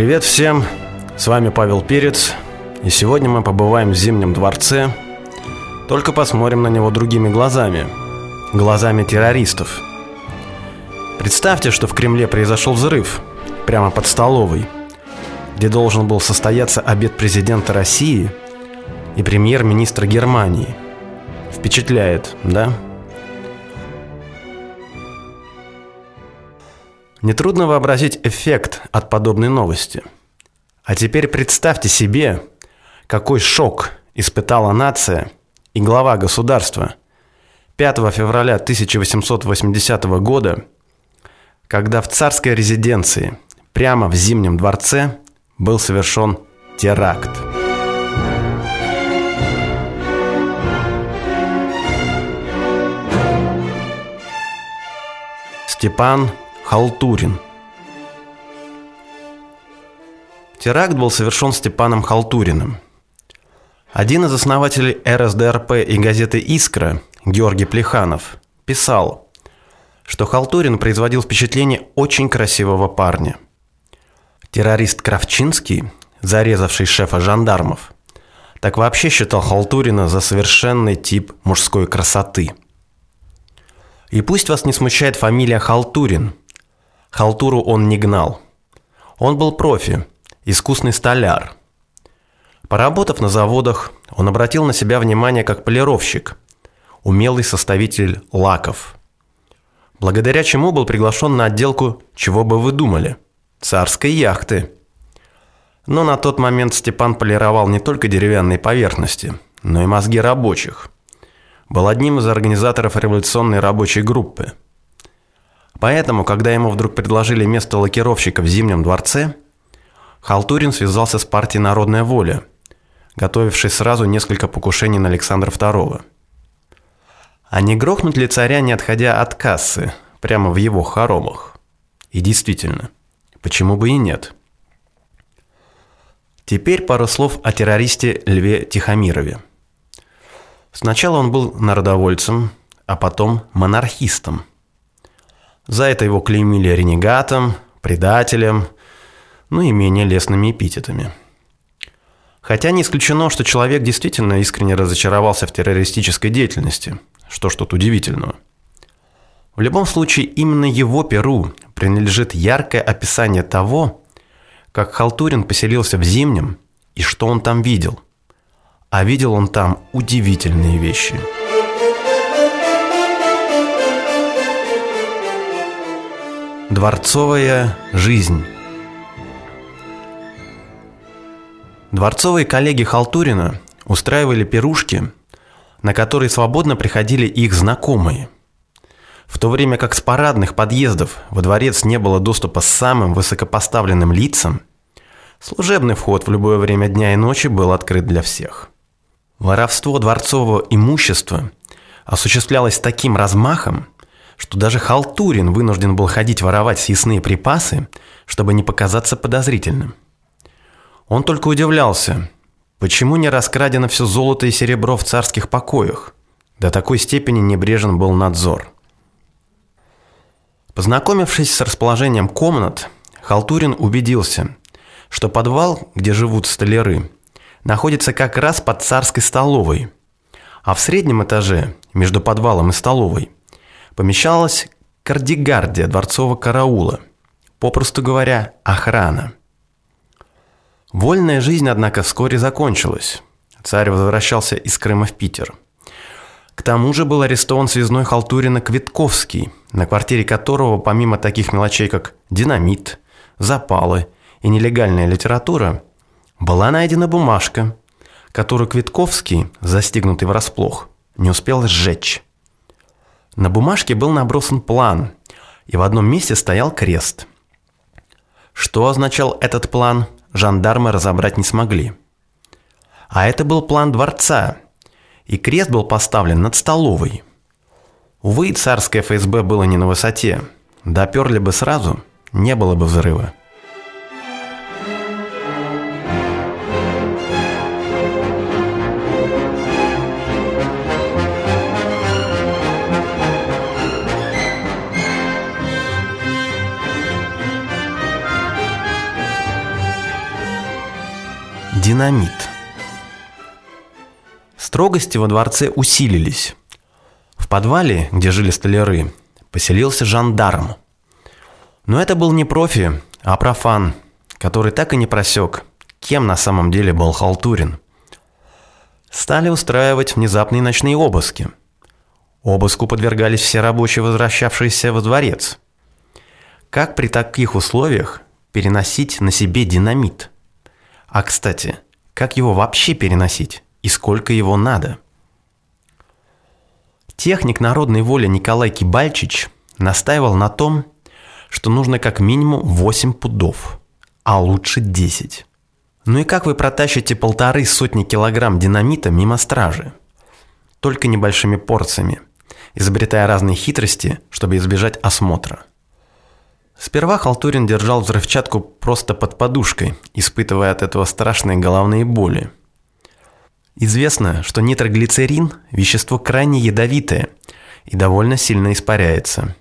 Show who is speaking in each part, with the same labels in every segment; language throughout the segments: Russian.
Speaker 1: Привет всем, с вами Павел Перец, и сегодня мы побываем в Зимнем дворце, только посмотрим на него другими глазами, глазами террористов. Представьте, что в Кремле произошел взрыв, прямо под столовой, где должен был состояться обед президента России и премьер-министра Германии. Впечатляет, да? Нетрудно вообразить эффект от подобной новости. А теперь представьте себе, какой шок испытала нация и глава государства 5 февраля 1880 года, когда в царской резиденции, прямо в Зимнем дворце, был совершен теракт. Степан Халтурин. Теракт был совершен Степаном Халтуриным. Один из основателей РСДРП и газеты «Искра» Георгий Плеханов писал, что Халтурин производил впечатление очень красивого парня. Террорист Кравчинский, зарезавший шефа жандармов, так вообще считал Халтурина за совершенный тип мужской красоты. И пусть вас не смущает фамилия Халтурин – Халтуру он не гнал. Он был профи, искусный столяр. Поработав на заводах, он обратил на себя внимание как полировщик, умелый составитель лаков. Благодаря чему был приглашен на отделку «Чего бы вы думали?» царской яхты. Но на тот момент Степан полировал не только деревянные поверхности, но и мозги рабочих. Был одним из организаторов революционной рабочей группы – Поэтому, когда ему вдруг предложили место лакировщика в Зимнем дворце, Халтурин связался с партией «Народная воля», готовившей сразу несколько покушений на Александра II. А не грохнуть ли царя, не отходя от кассы, прямо в его хоромах? И действительно, почему бы и нет? Теперь пару слов о террористе Льве Тихомирове. Сначала он был народовольцем, а потом монархистом – за это его клеймили ренегатом, предателем, ну и менее лестными эпитетами. Хотя не исключено, что человек действительно искренне разочаровался в террористической деятельности, что что-то удивительного. В любом случае, именно его перу принадлежит яркое описание того, как Халтурин поселился в Зимнем и что он там видел. А видел он там удивительные вещи – Дворцовая жизнь Дворцовые коллеги Халтурина устраивали пирушки, на которые свободно приходили их знакомые. В то время как с парадных подъездов во дворец не было доступа самым высокопоставленным лицам, служебный вход в любое время дня и ночи был открыт для всех. Воровство дворцового имущества осуществлялось таким размахом, что даже Халтурин вынужден был ходить воровать съестные припасы, чтобы не показаться подозрительным. Он только удивлялся, почему не раскрадено все золото и серебро в царских покоях. До такой степени небрежен был надзор. Познакомившись с расположением комнат, Халтурин убедился, что подвал, где живут столяры, находится как раз под царской столовой, а в среднем этаже, между подвалом и столовой, помещалась кардигардия дворцового караула, попросту говоря, охрана. Вольная жизнь, однако, вскоре закончилась. Царь возвращался из Крыма в Питер. К тому же был арестован связной Халтурина Квитковский, на квартире которого, помимо таких мелочей, как динамит, запалы и нелегальная литература, была найдена бумажка, которую Квитковский, застигнутый врасплох, не успел сжечь. На бумажке был набросан план, и в одном месте стоял крест. Что означал этот план, жандармы разобрать не смогли. А это был план дворца, и крест был поставлен над столовой. Увы, царское ФСБ было не на высоте. Доперли бы сразу, не было бы взрыва. Динамит. Строгости во дворце усилились. В подвале, где жили столяры, поселился жандарм. Но это был не профи, а профан, который так и не просек, кем на самом деле был Халтурин. Стали устраивать внезапные ночные обыски. Обыску подвергались все рабочие, возвращавшиеся во дворец. Как при таких условиях переносить на себе динамит? А кстати, как его вообще переносить и сколько его надо? Техник народной воли Николай Кибальчич настаивал на том, что нужно как минимум 8 пудов, а лучше 10. Ну и как вы протащите полторы сотни килограмм динамита мимо стражи? Только небольшими порциями, изобретая разные хитрости, чтобы избежать осмотра. Сперва Халтурин держал взрывчатку просто под подушкой, испытывая от этого страшные головные боли. Известно, что нитроглицерин – вещество крайне ядовитое и довольно сильно испаряется.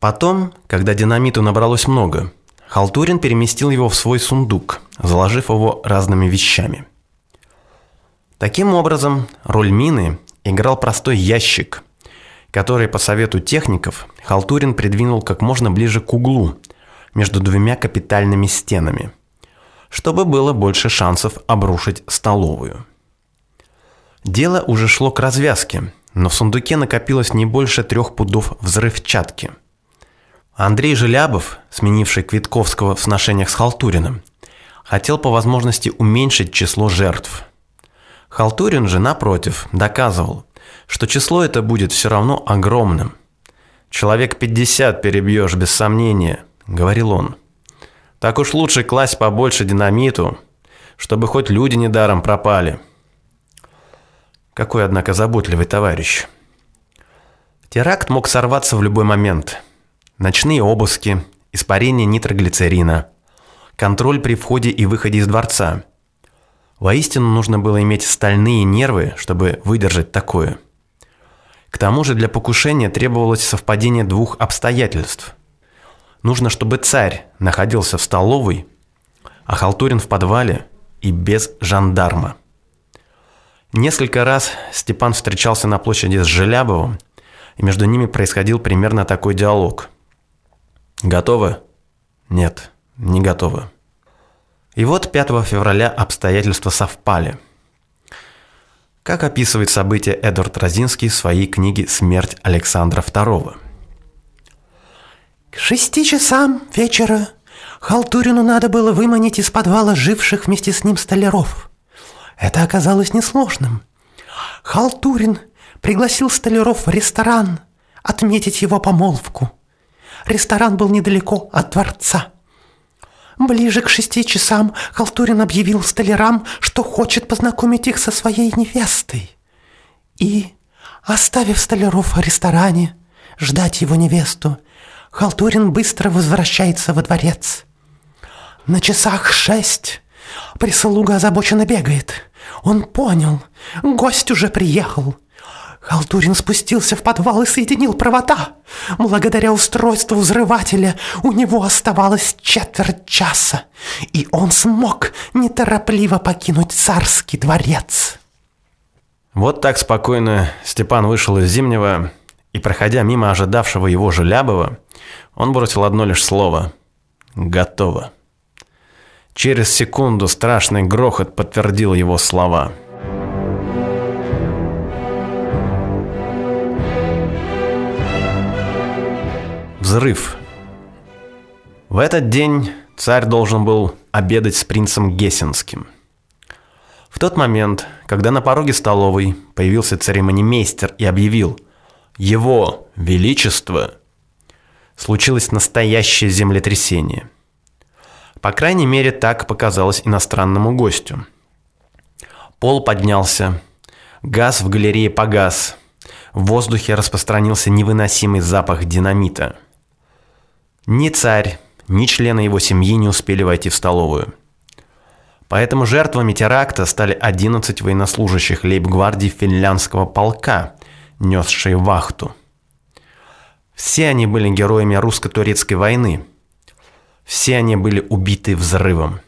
Speaker 1: Потом, когда динамиту набралось много, Халтурин переместил его в свой сундук, заложив его разными вещами. Таким образом, роль мины играл простой ящик, который по совету техников Халтурин придвинул как можно ближе к углу между двумя капитальными стенами, чтобы было больше шансов обрушить столовую. Дело уже шло к развязке, но в сундуке накопилось не больше трех пудов взрывчатки. Андрей Желябов, сменивший Квитковского в сношениях с Халтуриным, хотел по возможности уменьшить число жертв. Халтурин же, напротив, доказывал, что число это будет все равно огромным. «Человек 50 перебьешь, без сомнения», — говорил он. «Так уж лучше класть побольше динамиту, чтобы хоть люди недаром пропали». Какой, однако, заботливый товарищ. Теракт мог сорваться в любой момент. Ночные обыски, испарение нитроглицерина, контроль при входе и выходе из дворца. Воистину нужно было иметь стальные нервы, чтобы выдержать такое. К тому же для покушения требовалось совпадение двух обстоятельств. Нужно, чтобы царь находился в столовой, а Халтурин в подвале и без жандарма. Несколько раз Степан встречался на площади с Желябовым, и между ними происходил примерно такой диалог. «Готовы?» «Нет, не готовы». И вот 5 февраля обстоятельства совпали. Как описывает события Эдвард Розинский в своей книге «Смерть Александра II».
Speaker 2: К шести часам вечера Халтурину надо было выманить из подвала живших вместе с ним столяров – это оказалось несложным. Халтурин пригласил столяров в ресторан отметить его помолвку. Ресторан был недалеко от дворца. Ближе к шести часам Халтурин объявил столярам, что хочет познакомить их со своей невестой. И, оставив столяров в ресторане, ждать его невесту, Халтурин быстро возвращается во дворец. На часах шесть прислуга озабоченно бегает – он понял. Гость уже приехал. Халтурин спустился в подвал и соединил провода. Благодаря устройству взрывателя у него оставалось четверть часа, и он смог неторопливо покинуть царский дворец.
Speaker 1: Вот так спокойно Степан вышел из Зимнего, и, проходя мимо ожидавшего его Желябова, он бросил одно лишь слово «Готово». Через секунду страшный грохот подтвердил его слова. Взрыв. В этот день царь должен был обедать с принцем Гессенским. В тот момент, когда на пороге столовой появился церемонимейстер и объявил «Его Величество», случилось настоящее землетрясение – по крайней мере, так показалось иностранному гостю. Пол поднялся. Газ в галерее погас. В воздухе распространился невыносимый запах динамита. Ни царь, ни члены его семьи не успели войти в столовую. Поэтому жертвами теракта стали 11 военнослужащих лейб-гвардии финляндского полка, несшие вахту. Все они были героями русско-турецкой войны – все они были убиты взрывом.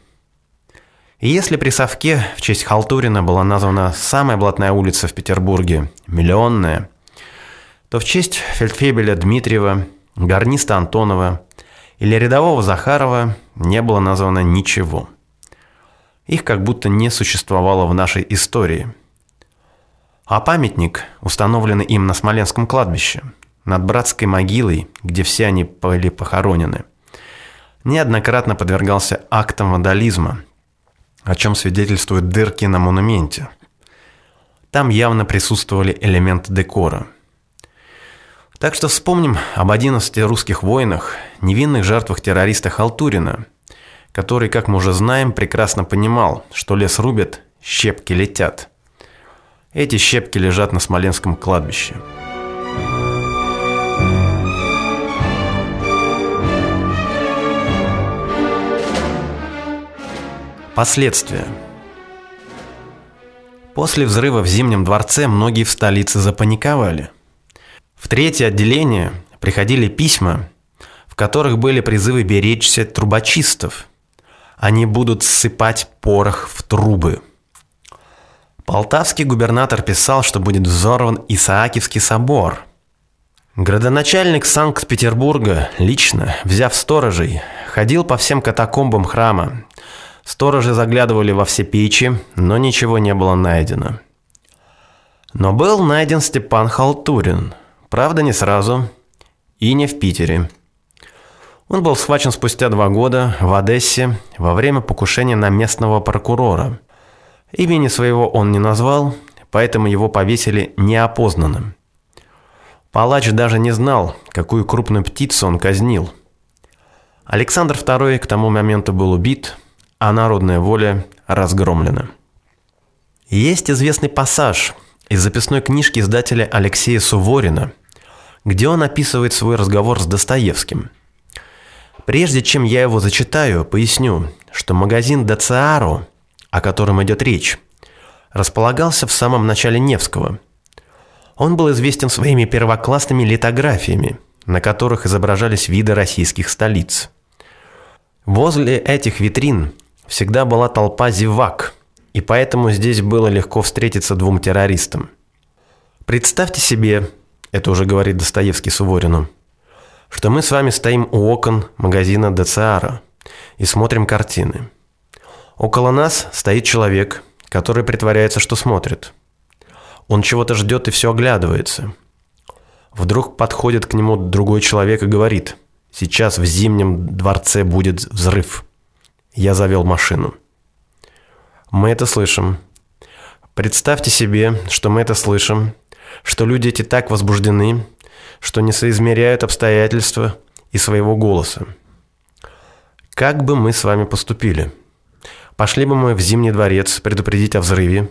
Speaker 1: И если при совке в честь Халтурина была названа самая блатная улица в Петербурге, Миллионная, то в честь фельдфебеля Дмитриева, гарниста Антонова или рядового Захарова не было названо ничего. Их как будто не существовало в нашей истории. А памятник, установленный им на Смоленском кладбище, над братской могилой, где все они были похоронены, неоднократно подвергался актам вандализма, о чем свидетельствуют дырки на монументе. Там явно присутствовали элементы декора. Так что вспомним об 11 русских воинах, невинных жертвах террориста Халтурина, который, как мы уже знаем, прекрасно понимал, что лес рубят, щепки летят. Эти щепки лежат на Смоленском кладбище. Последствия. После взрыва в Зимнем дворце многие в столице запаниковали. В третье отделение приходили письма, в которых были призывы беречься трубочистов. Они будут ссыпать порох в трубы. Полтавский губернатор писал, что будет взорван Исаакиевский собор. Градоначальник Санкт-Петербурга, лично, взяв сторожей, ходил по всем катакомбам храма Сторожи заглядывали во все печи, но ничего не было найдено. Но был найден Степан Халтурин. Правда, не сразу. И не в Питере. Он был схвачен спустя два года в Одессе во время покушения на местного прокурора. Имени своего он не назвал, поэтому его повесили неопознанным. Палач даже не знал, какую крупную птицу он казнил. Александр II к тому моменту был убит, а народная воля разгромлена. Есть известный пассаж из записной книжки издателя Алексея Суворина, где он описывает свой разговор с Достоевским. Прежде чем я его зачитаю, поясню, что магазин Дациаро, о котором идет речь, располагался в самом начале Невского. Он был известен своими первоклассными литографиями, на которых изображались виды российских столиц. Возле этих витрин всегда была толпа зевак, и поэтому здесь было легко встретиться двум террористам. Представьте себе, это уже говорит Достоевский Суворину, что мы с вами стоим у окон магазина ДЦАРа и смотрим картины. Около нас стоит человек, который притворяется, что смотрит. Он чего-то ждет и все оглядывается. Вдруг подходит к нему другой человек и говорит, сейчас в Зимнем дворце будет взрыв. Я завел машину. Мы это слышим. Представьте себе, что мы это слышим, что люди эти так возбуждены, что не соизмеряют обстоятельства и своего голоса. Как бы мы с вами поступили? Пошли бы мы в Зимний дворец предупредить о взрыве?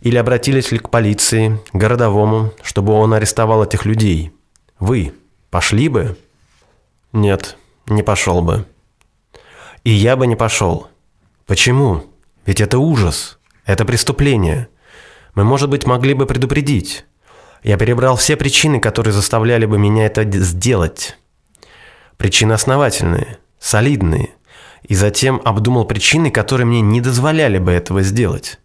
Speaker 1: Или обратились ли к полиции, городовому, чтобы он арестовал этих людей? Вы пошли бы? Нет, не пошел бы. И я бы не пошел. Почему? Ведь это ужас. Это преступление. Мы, может быть, могли бы предупредить. Я перебрал все причины, которые заставляли бы меня это сделать. Причины основательные, солидные. И затем обдумал причины, которые мне не дозволяли бы этого сделать.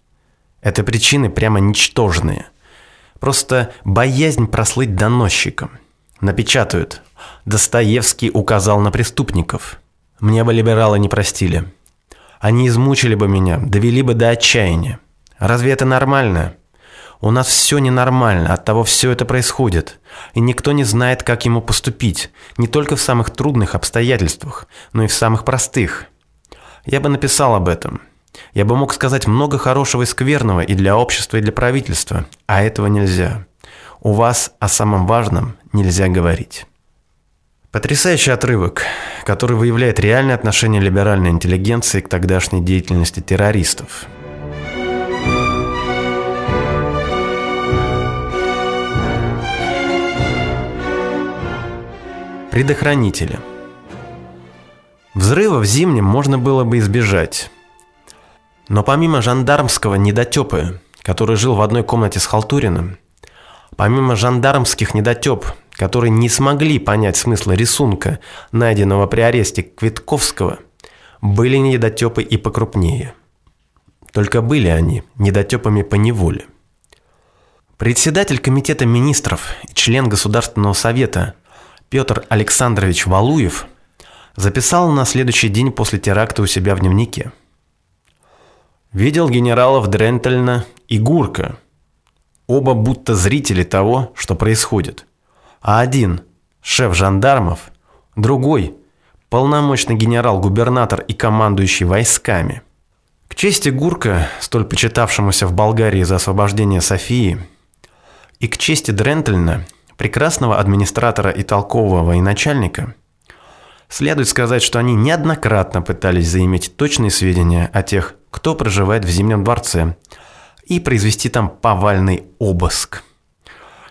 Speaker 1: Это причины прямо ничтожные. Просто боязнь прослыть доносчиком. Напечатают. Достоевский указал на преступников. Мне бы либералы не простили. Они измучили бы меня, довели бы до отчаяния. Разве это нормально? У нас все ненормально, от того все это происходит. И никто не знает, как ему поступить. Не только в самых трудных обстоятельствах, но и в самых простых. Я бы написал об этом. Я бы мог сказать много хорошего и скверного и для общества, и для правительства. А этого нельзя. У вас о самом важном нельзя говорить. Потрясающий отрывок, который выявляет реальное отношение либеральной интеллигенции к тогдашней деятельности террористов. Предохранители. Взрыва в зимнем можно было бы избежать. Но помимо жандармского недотепы, который жил в одной комнате с Халтуриным, помимо жандармских недотеп, которые не смогли понять смысла рисунка, найденного при аресте Квитковского, были недотепы и покрупнее. Только были они недотепами по неволе. Председатель комитета министров и член Государственного совета Петр Александрович Валуев записал на следующий день после теракта у себя в дневнике. Видел генералов Дрентельна и Гурка. Оба будто зрители того, что происходит. А один – шеф жандармов, другой – полномочный генерал-губернатор и командующий войсками. К чести Гурка, столь почитавшемуся в Болгарии за освобождение Софии, и к чести Дрентельна, прекрасного администратора и толкового военачальника, следует сказать, что они неоднократно пытались заиметь точные сведения о тех, кто проживает в Зимнем дворце, и произвести там повальный обыск.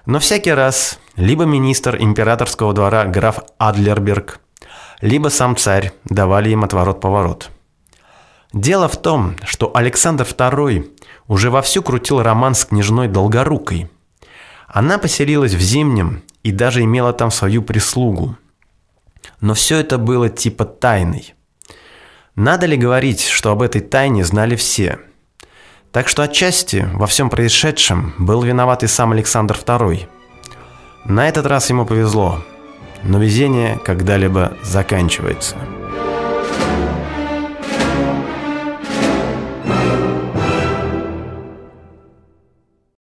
Speaker 1: Но всякий раз либо министр императорского двора граф Адлерберг, либо сам царь давали им отворот-поворот. Дело в том, что Александр II уже вовсю крутил роман с княжной Долгорукой. Она поселилась в Зимнем и даже имела там свою прислугу. Но все это было типа тайной – надо ли говорить, что об этой тайне знали все? Так что отчасти во всем происшедшем был виноват и сам Александр II. На этот раз ему повезло, но везение когда-либо заканчивается.